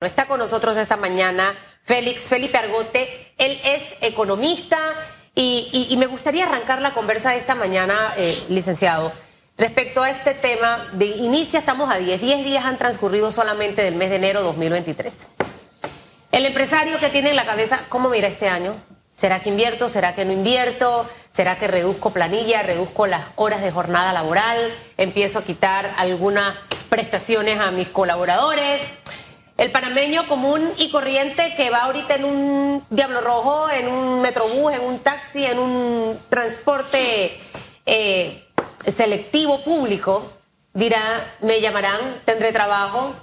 Está con nosotros esta mañana Félix Felipe Argote. Él es economista y, me gustaría arrancar la conversa de esta mañana, eh, licenciado, respecto a este tema de inicia, estamos a 10, 10 días han transcurrido solamente del mes de enero 2023. El empresario que tiene en la cabeza, ¿cómo mira este año? ¿Será que invierto? ¿Será que no invierto? ¿Será que reduzco planilla? ¿Reduzco las horas de jornada laboral? ¿Empiezo a quitar algunas prestaciones a mis colaboradores? El panameño común y corriente que va ahorita en un Diablo Rojo, en un metrobús, en un taxi, en un transporte eh, selectivo público, dirá, me llamarán, tendré trabajo,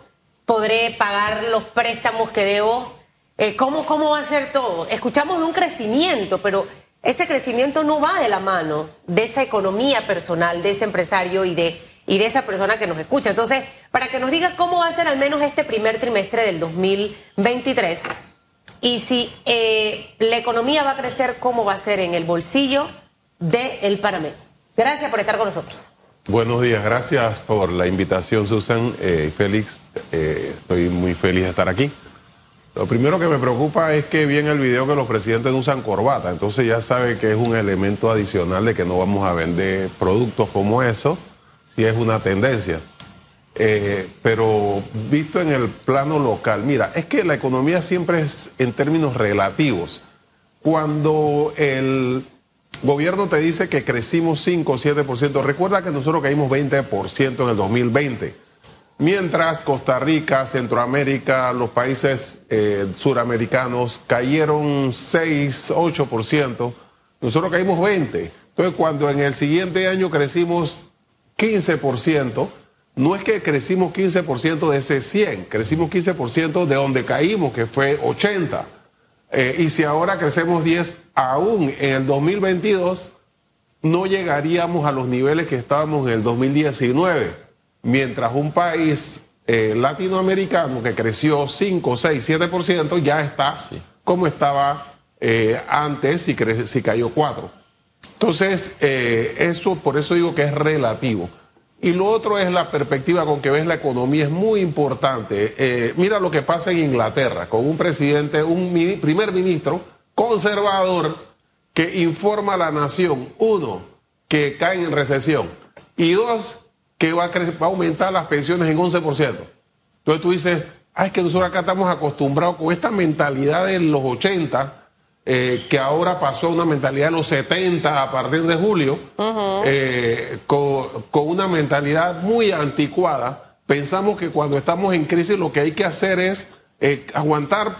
podré pagar los préstamos que debo. Eh, ¿cómo, ¿Cómo va a ser todo? Escuchamos de un crecimiento, pero ese crecimiento no va de la mano de esa economía personal, de ese empresario y de y de esa persona que nos escucha. Entonces, para que nos diga cómo va a ser al menos este primer trimestre del 2023 y si eh, la economía va a crecer, cómo va a ser en el bolsillo del el Gracias por estar con nosotros. Buenos días, gracias por la invitación, Susan. Eh, Félix, eh, estoy muy feliz de estar aquí. Lo primero que me preocupa es que vi el video que los presidentes no usan corbata, entonces ya sabe que es un elemento adicional de que no vamos a vender productos como eso si es una tendencia. Eh, pero visto en el plano local, mira, es que la economía siempre es en términos relativos. Cuando el gobierno te dice que crecimos 5 o 7%, recuerda que nosotros caímos 20% en el 2020. Mientras Costa Rica, Centroamérica, los países eh, suramericanos cayeron 6, 8%, nosotros caímos 20%. Entonces, cuando en el siguiente año crecimos 15%, no es que crecimos 15% de ese 100, crecimos 15% de donde caímos, que fue 80. Eh, y si ahora crecemos 10, aún en el 2022, no llegaríamos a los niveles que estábamos en el 2019. Mientras un país eh, latinoamericano que creció 5, 6, 7%, ya está como estaba eh, antes y si cayó 4. Entonces, eh, eso, por eso digo que es relativo. Y lo otro es la perspectiva con que ves la economía, es muy importante. Eh, mira lo que pasa en Inglaterra, con un presidente, un primer ministro conservador que informa a la nación, uno, que caen en recesión, y dos, que va a, va a aumentar las pensiones en 11%. Entonces tú dices, ah, es que nosotros acá estamos acostumbrados con esta mentalidad de los 80 eh, que ahora pasó a una mentalidad de los 70 a partir de julio, eh, con, una mentalidad muy anticuada. Pensamos que cuando estamos en crisis lo que hay que hacer es eh, aguantar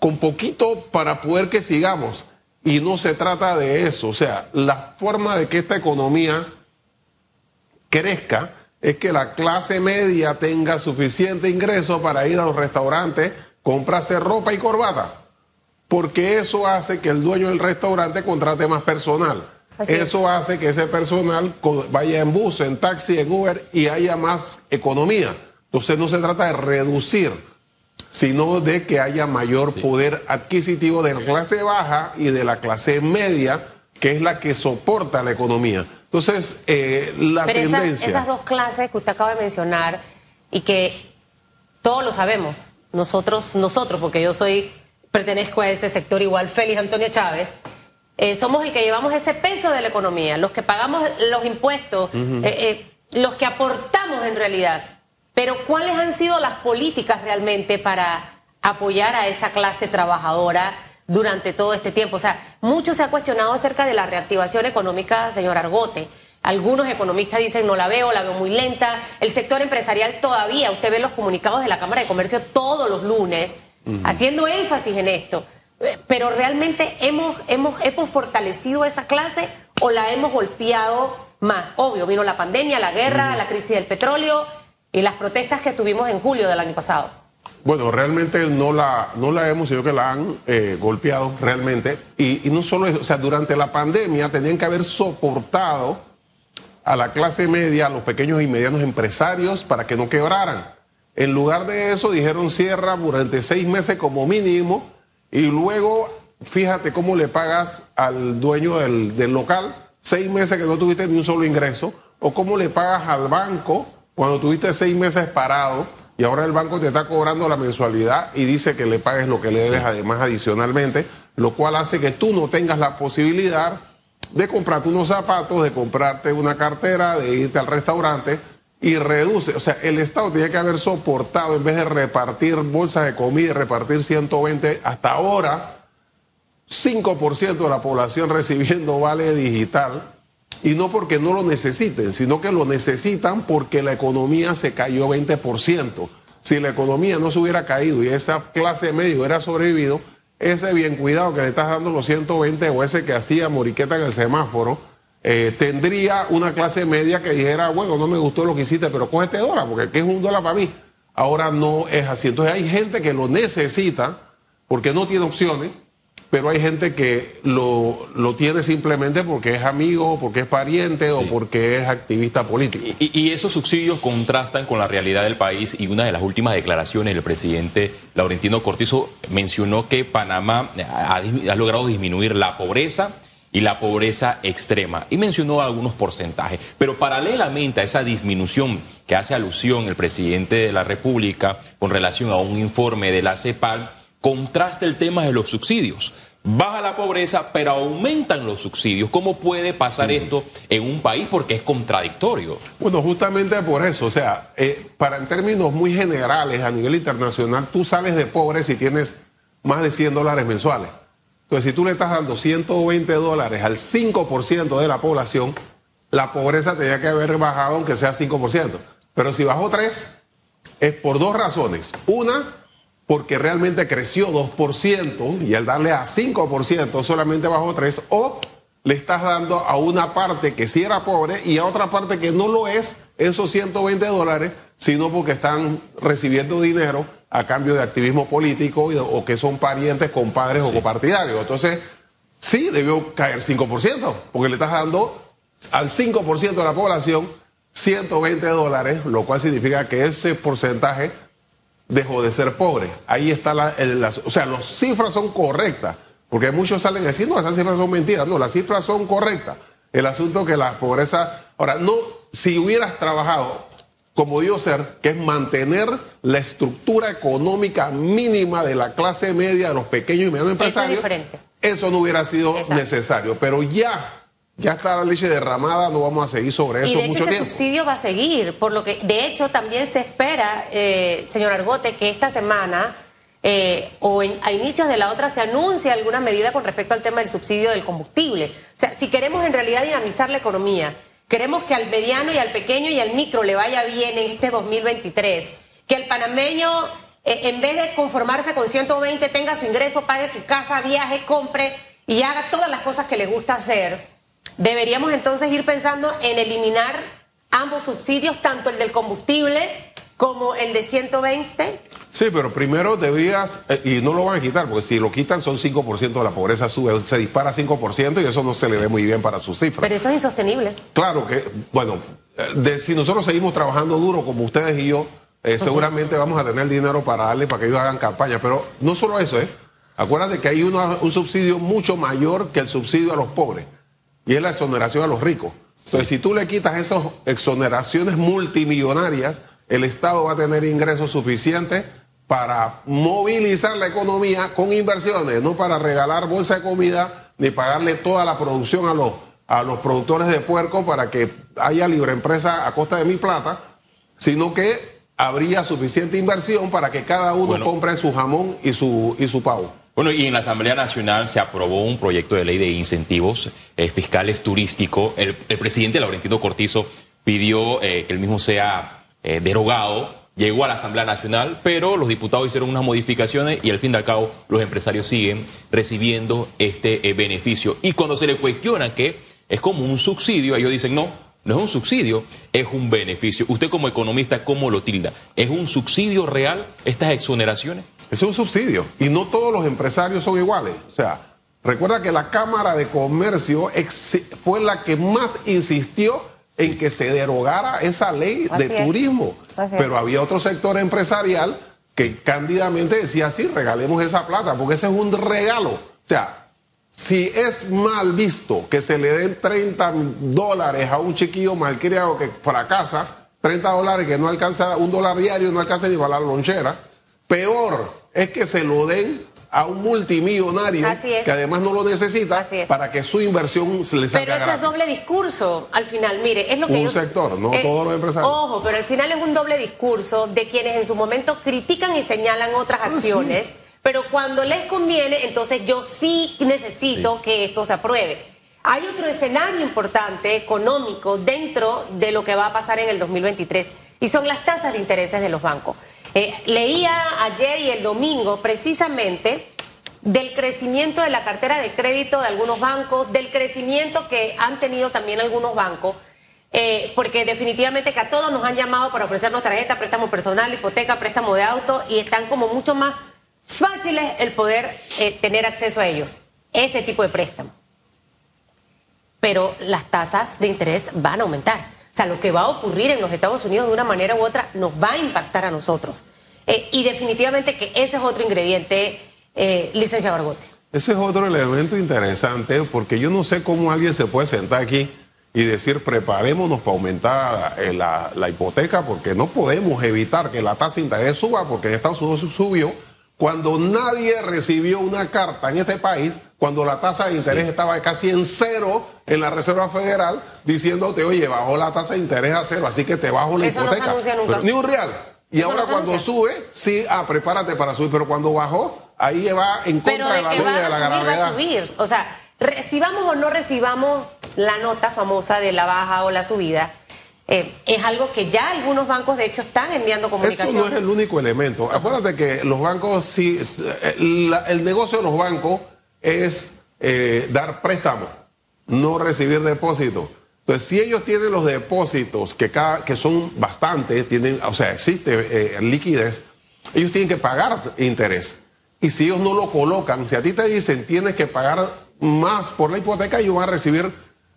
con poquito para poder que sigamos. Y no se trata de eso. O sea, la forma de que esta economía crezca es que la clase media tenga suficiente ingreso para ir a los restaurantes, comprarse ropa y corbata porque eso hace que el dueño del restaurante contrate más personal. eso hace que ese personal vaya en bus, en taxi, en Uber y haya más economía. Entonces no se trata de reducir, sino de que haya mayor poder adquisitivo de la clase baja y de la clase media, que es la que soporta la economía. Entonces, eh, la tendencia... esas dos clases que usted acaba de mencionar y que todos lo sabemos, nosotros, nosotros, porque yo soy pertenezco a ese sector igual, Félix Antonio Chávez, eh, somos el que llevamos ese peso de la economía, los que pagamos los impuestos, eh, eh, los que aportamos en realidad. Pero ¿cuáles han sido las políticas realmente para apoyar a esa clase trabajadora durante todo este tiempo? O sea, mucho se ha cuestionado acerca de la reactivación económica, señor Argote. Algunos economistas dicen no la veo, la veo muy lenta. El sector empresarial todavía, usted ve los comunicados de la Cámara de Comercio todos los lunes haciendo énfasis en esto. Eh, pero realmente hemos, hemos, hemos fortalecido esa clase o la hemos golpeado más. Obvio, vino la pandemia, la guerra, la crisis del petróleo y las protestas que tuvimos en julio del año pasado. Bueno, realmente no la, no la hemos, sino que la han eh, golpeado realmente. Y, y, no solo eso, o sea, durante la pandemia tenían que haber soportado a la clase media, a los pequeños y medianos empresarios para que no quebraran. En lugar de eso, dijeron cierra durante seis meses como mínimo y luego fíjate cómo le pagas al dueño del, local seis meses que no tuviste ni un solo ingreso o cómo le pagas al banco cuando tuviste seis meses parado y ahora el banco te está cobrando la mensualidad y dice que le pagues lo que le debes además adicionalmente, lo cual hace que tú no tengas la posibilidad de comprarte unos zapatos, de comprarte una cartera, de irte al restaurante y reduce. O sea, el Estado tiene que haber soportado, en vez de repartir bolsas de comida y repartir 120, hasta ahora, 5% de la población recibiendo vale digital. Y no porque no lo necesiten, sino que lo necesitan porque la economía se cayó 20%. Si la economía no se hubiera caído y esa clase media hubiera sobrevivido, ese bien cuidado que le estás dando los 120 o ese que hacía Moriqueta en el semáforo, eh, tendría una clase media que dijera, bueno, no me gustó lo que hiciste, pero este dólar, porque ¿qué es un dólar para mí? Ahora no es así. Entonces hay gente que lo necesita porque no tiene opciones, pero hay gente que lo, lo tiene simplemente porque es amigo, porque es pariente o porque es activista político. Y, y, esos subsidios contrastan con la realidad del país y una de las últimas declaraciones del presidente Laurentino Cortizo mencionó que Panamá ha, ha logrado disminuir la pobreza y la pobreza extrema. Y mencionó algunos porcentajes. Pero paralelamente a esa disminución que hace alusión el presidente de la República con relación a un informe de la CEPAL, contrasta el tema de los subsidios. Baja la pobreza, pero aumentan los subsidios. ¿Cómo puede pasar esto en un país? Porque es contradictorio. Bueno, justamente por eso. O sea, eh, para en términos muy generales a nivel internacional, tú sales de pobre si tienes más de 100 dólares mensuales. Entonces, si tú le estás dando 120 dólares al 5% de la población, la pobreza tendría que haber bajado aunque sea 5%. Pero si bajó 3, es por dos razones. Una, porque realmente creció 2% y al darle a 5% solamente bajó 3, o le estás dando a una parte que sí era pobre y a otra parte que no lo es esos 120 dólares, sino porque están recibiendo dinero a cambio de activismo político o que son parientes, compadres o copartidarios. Entonces, sí, debió caer 5%, porque le estás dando al 5% de la población 120 dólares, lo cual significa que ese porcentaje dejó de ser pobre. Ahí está la, o sea, las cifras son correctas, porque muchos salen no, esas cifras son mentiras, no, las cifras son correctas. El asunto que la pobreza, ahora, no, si hubieras trabajado como dio ser, que es mantener la estructura económica mínima de la clase media de los pequeños y medianos empresarios. Eso, eso no hubiera sido necesario, pero ya ya está la leche derramada, no vamos a seguir sobre eso y de hecho, ese subsidio va a seguir, por lo que de hecho también se espera, eh, señor Argote, que esta semana eh, o a inicios de la otra se anuncie alguna medida con respecto al tema del subsidio del combustible. O sea, si queremos en realidad dinamizar la economía, Queremos que al mediano y al pequeño y al micro le vaya bien en este 2023. Que el panameño, eh, en vez de conformarse con 120, tenga su ingreso, pague su casa, viaje, compre y haga todas las cosas que le gusta hacer. Deberíamos entonces ir pensando en eliminar ambos subsidios, tanto el del combustible como el de 120 Sí, pero primero deberías, eh, y no lo van a quitar, porque si lo quitan son 5% de la pobreza sube, se dispara 5% y eso no se le ve muy bien para sus cifras. Pero eso es insostenible. Claro que, bueno, eh, si nosotros seguimos trabajando duro como ustedes y yo, eh, seguramente vamos a tener dinero para darle para que ellos hagan campaña. Pero no solo eso, ¿eh? Acuérdate que hay un subsidio mucho mayor que el subsidio a los pobres, y es la exoneración a los ricos. Entonces, si tú le quitas esas exoneraciones multimillonarias, el Estado va a tener ingresos suficientes para movilizar la economía con inversiones, no para regalar bolsa de comida ni pagarle toda la producción a los, a los productores de puerco para que haya libre empresa a costa de mi plata, sino que habría suficiente inversión para que cada uno compre su jamón y su, y su pavo. Bueno, y en la Asamblea Nacional se aprobó un proyecto de ley de incentivos eh, fiscales turísticos. El, presidente Laurentino Cortizo pidió eh, que el mismo sea eh, derogado llegó a la Asamblea Nacional, pero los diputados hicieron unas modificaciones y al fin y al cabo los empresarios siguen recibiendo este eh, beneficio. Y cuando se le cuestiona que es como un subsidio, ellos dicen, no, no es un subsidio, es un beneficio. Usted como economista, ¿cómo lo tilda? ¿Es un subsidio real estas exoneraciones? Es un subsidio y no todos los empresarios son iguales. O sea, recuerda que la Cámara de Comercio fue la que más insistió en que se derogara esa ley de turismo. Pero había otro sector empresarial que cándidamente decía, sí, regalemos esa plata, porque ese es un regalo. O sea, si es mal visto que se le den 30 dólares a un chiquillo malcriado que fracasa, 30 dólares que no alcanza, un dólar diario no alcanza ni para la lonchera. Peor es que se lo den a un multimillonario que además no lo necesita para que su inversión se le salga Pero eso es doble discurso al final, mire, es lo que Un sector, no todos los empresarios. Ojo, pero al final es un doble discurso de quienes en su momento critican y señalan otras ah, acciones, pero cuando les conviene, entonces yo sí necesito que esto se apruebe. Hay otro escenario importante económico dentro de lo que va a pasar en el 2023 y son las tasas de intereses de los bancos. Eh, leía ayer y el domingo precisamente del crecimiento de la cartera de crédito de algunos bancos, del crecimiento que han tenido también algunos bancos, eh, porque definitivamente que a todos nos han llamado para ofrecernos tarjeta, préstamo personal, hipoteca, préstamo de auto y están como mucho más fáciles el poder eh, tener acceso a ellos, ese tipo de préstamo. Pero las tasas de interés van a aumentar sea, lo que va a ocurrir en los Estados Unidos de una manera u otra nos va a impactar a nosotros. Eh, y definitivamente que ese es otro ingrediente, eh, licenciado Argote. Ese es otro elemento interesante porque yo no sé cómo alguien se puede sentar aquí y decir preparémonos para aumentar eh, la, la, hipoteca porque no podemos evitar que la tasa de interés suba porque en Estados Unidos subió cuando nadie recibió una carta en este país, cuando la tasa de interés estaba casi en cero en la Reserva Federal, diciéndote, oye, bajó la tasa de interés a cero, así que te bajo la hipoteca. ni un real. Y ahora cuando sube, sí, ah, prepárate para subir, pero cuando bajó, ahí va en contra de, la ley de la gravedad. Va a subir. O sea, recibamos o no recibamos la nota famosa de la baja o la subida, eh, es algo que ya algunos bancos, de hecho, están enviando comunicación. Eso no es el único elemento. Acuérdate que los bancos, sí, eh, el negocio de los bancos es eh, dar préstamos, no recibir depósitos. Entonces, si ellos tienen los depósitos, que, cada, que son bastantes, tienen, o sea, existe liquidez, ellos tienen que pagar interés. Y si ellos no lo colocan, si a ti te dicen tienes que pagar más por la hipoteca, ellos van a recibir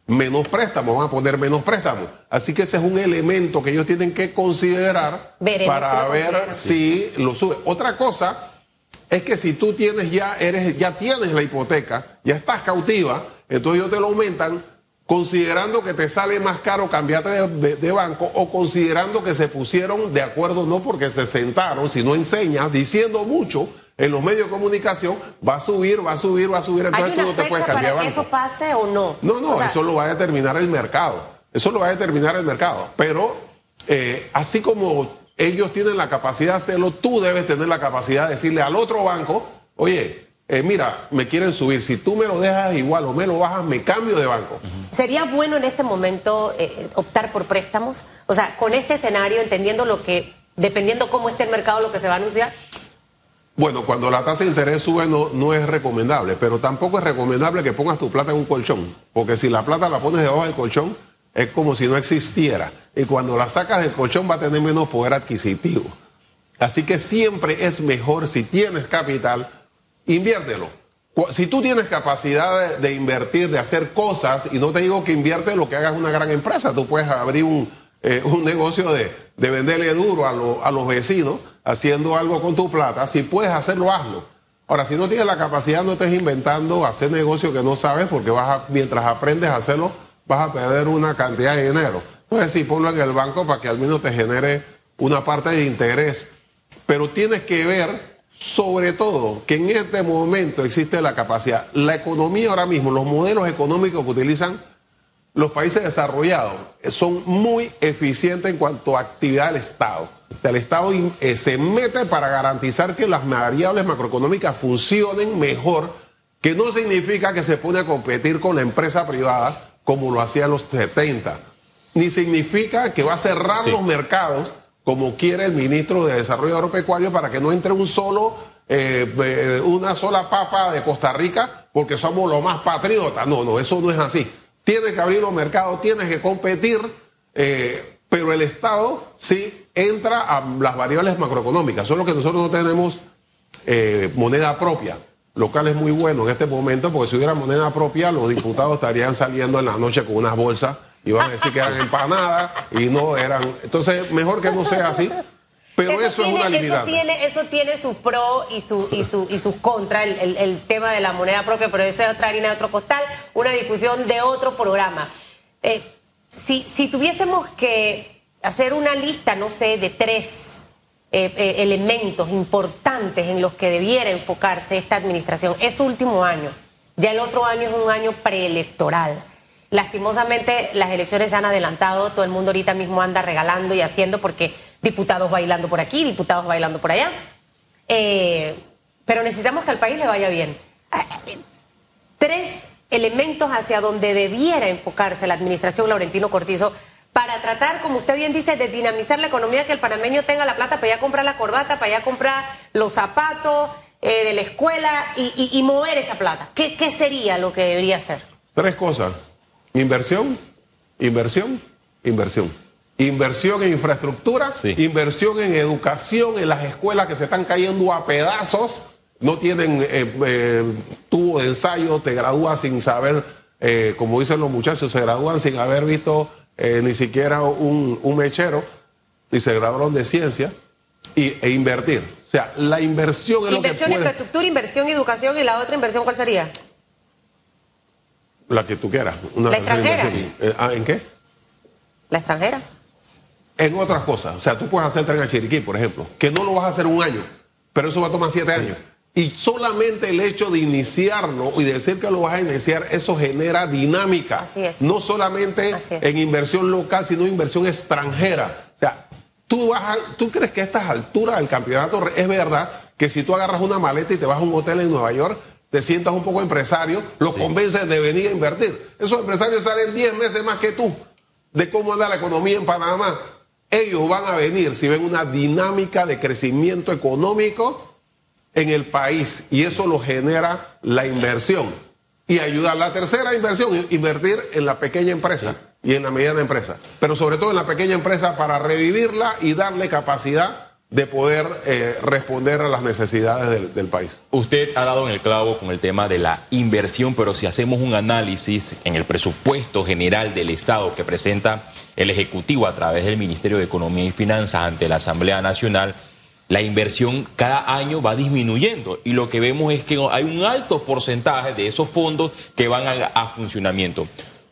menos préstamos, van a poner menos préstamos. Así que ese es un elemento que ellos tienen que considerar para ver si lo sube. Otra cosa es que si tú tienes ya, eres, ya tienes la hipoteca, ya estás cautiva, entonces ellos te lo aumentan considerando que te sale más caro cambiarte de, banco o considerando que se pusieron de acuerdo no porque se sentaron, sino enseñas, diciendo mucho en los medios de comunicación, va a subir, va a subir, va a subir, entonces tú no te puedes cambiar para que eso pase o no? No, no, eso lo va a determinar el mercado. Eso lo va a determinar el mercado. Pero eh, así como ellos tienen la capacidad de hacerlo, tú debes tener la capacidad de decirle al otro banco, oye, eh, mira, me quieren subir, si tú me lo dejas igual o me lo bajas, me cambio de banco. ¿Sería bueno en este momento eh, optar por préstamos? O sea, con este escenario, entendiendo lo que, dependiendo cómo esté el mercado, lo que se va a anunciar. Bueno, cuando la tasa de interés sube no, no es recomendable, pero tampoco es recomendable que pongas tu plata en un colchón, porque si la plata la pones debajo del colchón, es como si no existiera. Y cuando la sacas del colchón va a tener menos poder adquisitivo. Así que siempre es mejor, si tienes capital, inviértelo. Si tú tienes capacidad de, invertir, de hacer cosas, y no te digo que invierte lo que hagas una gran empresa, tú puedes abrir un, eh, un negocio de, de venderle duro a, a los vecinos haciendo algo con tu plata. Si puedes hacerlo, hazlo. Ahora, si no tienes la capacidad, no estés inventando hacer negocio que no sabes, porque vas mientras aprendes a hacerlo, vas a perder una cantidad de dinero. Entonces, sí, ponlo en el banco para que al menos te genere una parte de interés. Pero tienes que ver, sobre todo, que en este momento existe la capacidad. La economía ahora mismo, los modelos económicos que utilizan los países desarrollados son muy eficientes en cuanto a actividad del Estado. O sea, el Estado eh, se mete para garantizar que las variables macroeconómicas funcionen mejor, que no significa que se pone a competir con la empresa privada como lo hacía en los 70, ni significa que va a cerrar los mercados como quiere el ministro de Desarrollo Agropecuario para que no entre un solo, eh, eh, una sola papa de Costa Rica porque somos los más patriotas. No, no, eso no es así. Tienes que abrir los mercados, tienes que competir, eh, pero el Estado sí entra a las variables macroeconómicas. Solo que nosotros no tenemos eh, moneda propia. Local es muy bueno en este momento, porque si hubiera moneda propia, los diputados estarían saliendo en la noche con unas bolsas y van a decir que eran empanadas y no eran. Entonces, mejor que no sea así. Pero eso, es una Eso tiene, eso tiene su pro y su, y su, y su contra, el, tema de la moneda propia, pero eso es otra harina de otro costal, una discusión de otro programa. Eh, si, si tuviésemos que hacer una lista, no sé, de tres eh, eh, elementos importantes en los que debiera enfocarse esta administración. Es último año. Ya el otro año es un año preelectoral. Lastimosamente las elecciones se han adelantado, todo el mundo ahorita mismo anda regalando y haciendo porque diputados bailando por aquí, diputados bailando por allá. Eh, pero necesitamos que al país le vaya bien. Tres elementos hacia donde debiera enfocarse la administración Laurentino Cortizo para tratar, como usted bien dice, de dinamizar la economía, que el panameño tenga la plata para a comprar la corbata, para a comprar los zapatos eh, de la escuela y, mover esa plata. ¿Qué, ¿Qué sería lo que debería hacer? Tres cosas. Inversión, inversión, inversión. Inversión en infraestructura, inversión en educación, en las escuelas que se están cayendo a pedazos, no tienen eh, eh, tubo de ensayo, te gradúas sin saber, como dicen los muchachos, se gradúan sin haber visto eh, ni siquiera un, mechero, y se graduaron de ciencia, y, e invertir. O sea, la inversión es Inversión, infraestructura, inversión, educación, y la otra inversión, ¿cuál sería? La que tú quieras. ¿La extranjera? Eh, ah, ¿En qué? ¿La extranjera? En otras cosas. O sea, tú puedes hacer tren a Chiriquí, por ejemplo, que no lo vas a hacer un año, pero eso va a tomar siete años. Y solamente el hecho de iniciarlo y decir que lo vas a iniciar, eso genera dinámica. Así es. No solamente en inversión local, sino inversión extranjera. O sea, tú, vas tú crees que a estas alturas del campeonato es verdad que si tú agarras una maleta y te vas a un hotel en Nueva York, te sientas un poco empresario, los convences de venir a invertir. Esos empresarios salen 10 meses más que tú de cómo anda la economía en Panamá. Ellos van a venir si ven una dinámica de crecimiento económico en el país y eso lo genera la inversión. Y ayudar. La tercera inversión, invertir en la pequeña empresa y en la mediana empresa, pero sobre todo en la pequeña empresa para revivirla y darle capacidad de poder eh, responder a las necesidades del, del, país. Usted ha dado en el clavo con el tema de la inversión, pero si hacemos un análisis en el presupuesto general del Estado que presenta el Ejecutivo a través del Ministerio de Economía y Finanzas ante la Asamblea Nacional, la inversión cada año va disminuyendo y lo que vemos es que hay un alto porcentaje de esos fondos que van a, funcionamiento.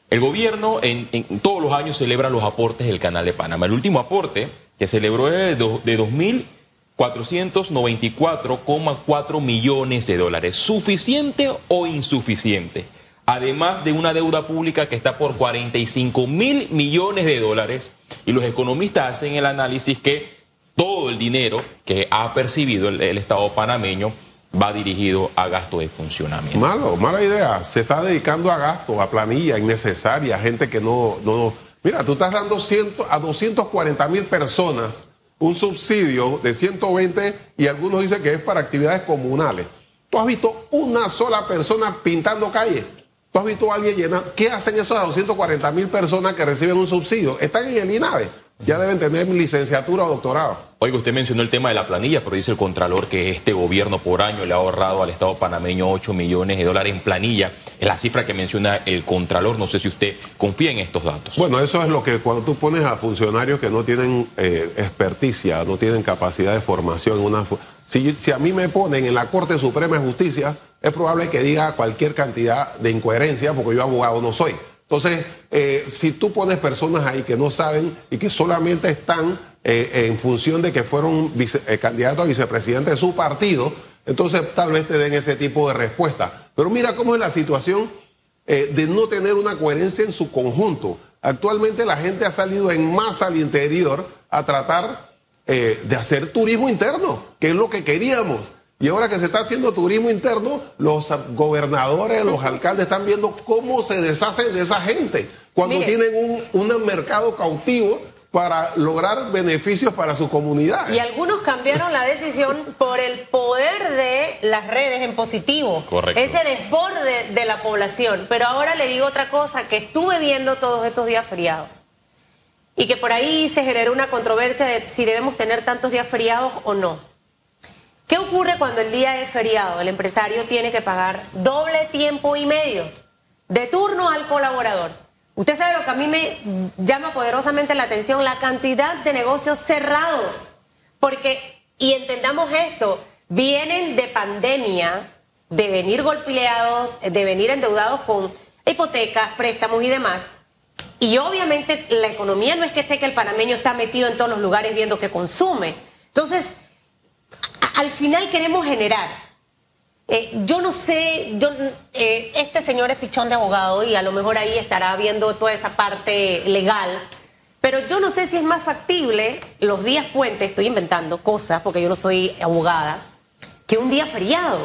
El gobierno en, todos los años celebra los aportes del Canal de Panamá. El último aporte que celebró es de, de 2.494,4 millones de dólares. ¿Suficiente o insuficiente? Además de una deuda pública que está por 45 mil millones de dólares y los economistas hacen el análisis que todo el dinero que ha percibido el, Estado panameño va dirigido a gasto de funcionamiento. Malo, mala idea. Se está dedicando a gasto, a planilla innecesaria, a gente que no, no... Mira, tú estás dando a 240 mil personas un subsidio de 120 y algunos dicen que es para actividades comunales. ¿Tú has visto una sola persona pintando calle? ¿Tú has visto a alguien llenando? ¿Qué hacen esas 240 mil personas que reciben un subsidio? Están en el INADE ya deben tener licenciatura o doctorado. Oiga, usted mencionó el tema de la planilla, pero dice el Contralor que este gobierno por año le ha ahorrado al Estado panameño 8 millones de dólares en planilla. Es la cifra que menciona el Contralor. No sé si usted confía en estos datos. Bueno, eso es lo que cuando tú pones a funcionarios que no tienen eh, experticia, no tienen capacidad de formación una... Si, si a mí me ponen en la Corte Suprema de Justicia, es probable que diga cualquier cantidad de incoherencia porque yo abogado no soy. Entonces, eh, si tú pones personas ahí que no saben y que solamente están eh, en función de que fueron eh, candidatos a vicepresidente de su partido, entonces tal vez te den ese tipo de respuesta. Pero mira cómo es la situación de no tener una coherencia en su conjunto. Actualmente la gente ha salido en masa al interior a tratar de hacer turismo interno, que es lo que queríamos. Y ahora que se está haciendo turismo interno, los gobernadores, los alcaldes están viendo cómo se deshacen de esa gente cuando tienen un, un mercado cautivo para lograr beneficios para su comunidad. Y algunos cambiaron la decisión por el poder de las redes en positivo. Correcto. Ese desborde de la población. Pero ahora le digo otra cosa, que estuve viendo todos estos días feriados. Y que por ahí se generó una controversia de si debemos tener tantos días feriados o no. ¿Qué ocurre cuando el día es feriado? El empresario tiene que pagar doble tiempo y medio de turno al colaborador. Usted sabe lo que a mí me llama poderosamente la atención, la cantidad de negocios cerrados. Porque, y entendamos esto, vienen de pandemia, de venir golpeados, de venir endeudados con hipotecas, préstamos y demás. Y obviamente la economía no es que esté que el panameño está metido en todos los lugares viendo que consume. Entonces, al final queremos generar. Eh, yo no sé, yo, eh, este señor es pichón de abogado y a lo mejor ahí estará viendo toda esa parte legal, pero yo no sé si es más factible los días puentes, estoy inventando cosas porque yo no soy abogada, que un día feriado.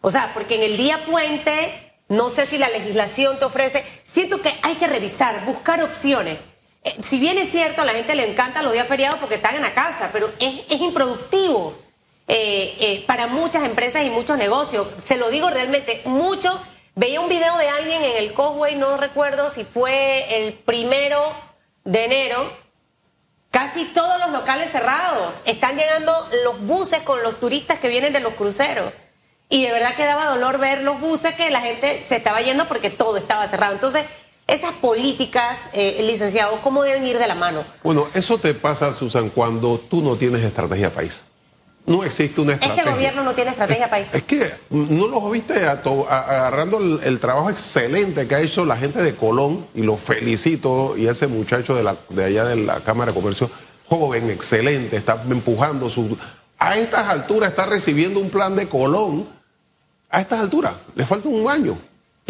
O sea, porque en el día puente, no sé si la legislación te ofrece, siento que hay que revisar, buscar opciones. Eh, si bien es cierto, a la gente le encanta los días feriados porque están en la casa, pero es, es improductivo eh, eh, para muchas empresas y muchos negocios. Se lo digo realmente, mucho. Veía un video de alguien en el Cosway, no recuerdo si fue el primero de enero, casi todos los locales cerrados. Están llegando los buses con los turistas que vienen de los cruceros. Y de verdad que daba dolor ver los buses que la gente se estaba yendo porque todo estaba cerrado. Entonces, esas políticas, eh, licenciado, ¿cómo deben ir de la mano? Bueno, eso te pasa, Susan, cuando tú no tienes estrategia país. No existe una estrategia. Este gobierno no tiene estrategia país. Es que no los viste agarrando el, trabajo excelente que ha hecho la gente de Colón, y lo felicito, y ese muchacho de, la, de allá de la Cámara de Comercio, joven, excelente, está empujando su... A estas alturas está recibiendo un plan de Colón, a estas alturas, le falta un año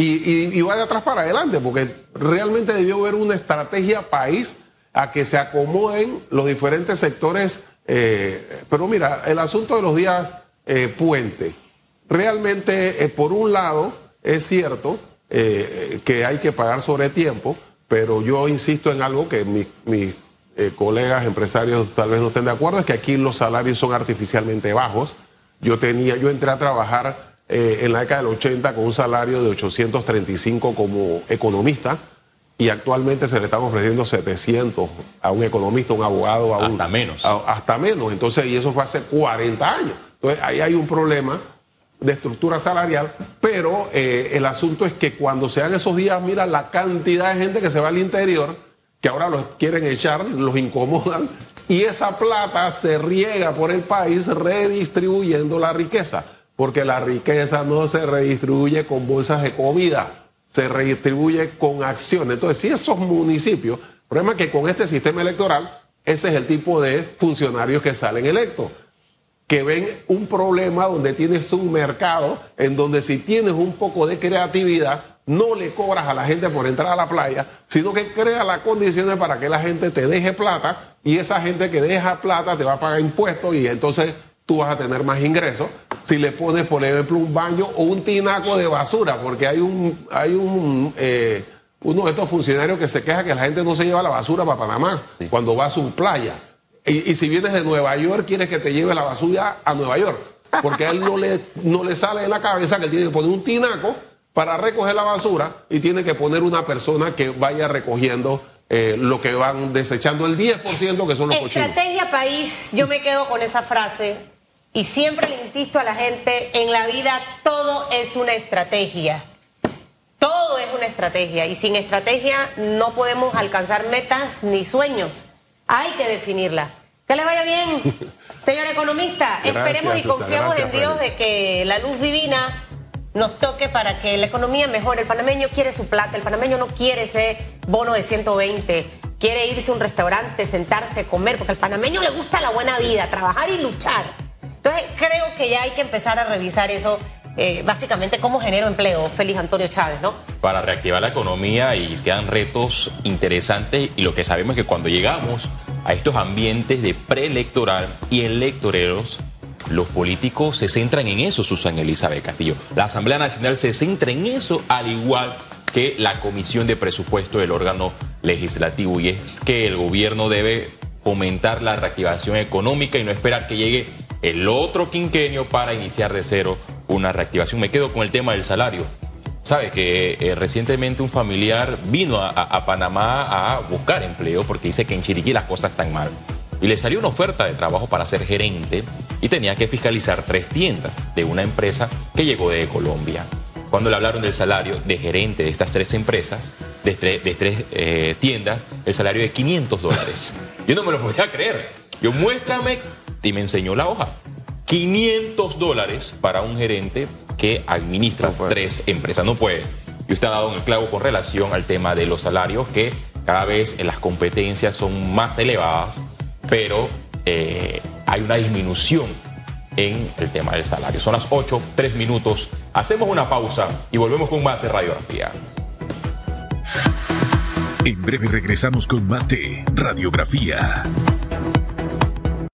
y, va de atrás para adelante, porque realmente debió haber una estrategia país a que se acomoden los diferentes sectores. Eh, pero mira, el asunto de los días eh, puente, realmente, eh, por un lado, es cierto que hay que pagar sobre tiempo, pero yo insisto en algo que mis colegas empresarios tal vez no estén de acuerdo, es que aquí los salarios son artificialmente bajos. Yo tenía, yo entré a trabajar en la década del 80 con un salario de 835 como economista y actualmente se le están ofreciendo 700 a un economista, un abogado, a un, hasta menos. hasta menos. Entonces, y eso fue hace 40 años. Entonces, ahí hay un problema de estructura salarial, pero eh, el asunto es que cuando se dan esos días, mira la cantidad de gente que se va al interior, que ahora los quieren echar, los incomodan, y esa plata se riega por el país redistribuyendo la riqueza porque la riqueza no se redistribuye con bolsas de comida, se redistribuye con acciones. Entonces, si esos municipios, el problema es que con este sistema electoral, ese es el tipo de funcionarios que salen electos, que ven un problema donde tienes un mercado, en donde si tienes un poco de creatividad, no le cobras a la gente por entrar a la playa, sino que crea las condiciones para que la gente te deje plata y esa gente que deja plata te va a pagar impuestos y entonces tú vas a tener más ingresos si le pones, por ejemplo, un baño o un tinaco de basura, porque hay un, hay un eh, uno de estos funcionarios que se queja que la gente no se lleva la basura para Panamá cuando va a su playa. Y, si vienes de Nueva York, quieres que te lleve la basura a Nueva York, porque a él no le, no le sale de la cabeza que él tiene que poner un tinaco para recoger la basura y tiene que poner una persona que vaya recogiendo eh, lo que van desechando, el 10% que son los cochinos. Estrategia país, yo me quedo con esa frase y siempre le insisto a la gente, en la vida todo es una estrategia. Todo es una estrategia y sin estrategia no podemos alcanzar metas ni sueños. Hay que definirla. Que le vaya bien, señor economista. Esperemos y confiamos en Dios de que la luz divina nos toque para que la economía mejore. El panameño quiere su plata, el panameño no quiere ese bono de 120, quiere irse a un restaurante, sentarse, comer, porque al panameño le gusta la buena vida, trabajar y luchar. Entonces, creo que ya hay que empezar a revisar eso. Eh, básicamente cómo genero empleo, Félix Antonio Chávez, ¿no? Para reactivar la economía y quedan retos interesantes y lo que sabemos es que cuando llegamos a estos ambientes de preelectoral y electoreros, los políticos se centran en eso, Susan Elizabeth Castillo. La Asamblea Nacional se centra en eso al igual que la Comisión de Presupuesto del órgano legislativo y es que el gobierno debe fomentar la reactivación económica y no esperar que llegue el otro quinquenio para iniciar de cero una reactivación. Me quedo con el tema del salario. Sabe que eh, recientemente un familiar vino a, Panamá a buscar empleo porque dice que en Chiriquí las cosas están mal. Y le salió una oferta de trabajo para ser gerente y tenía que fiscalizar tres tiendas de una empresa que llegó de Colombia. Cuando le hablaron del salario de gerente de estas tres empresas, de, tres eh, tiendas, el salario de 500 dólares. Yo no me lo podía creer. Yo muéstrame y me enseñó la hoja. 500 dólares para un gerente que administra tres empresas. No puede. Y usted ha dado un clavo con relación al tema de los salarios que cada vez las competencias son más elevadas, pero eh, hay una disminución en el tema del salario. Son las 8, 3 minutos. Hacemos una pausa y volvemos con más de radiografía. En breve regresamos con más de radiografía.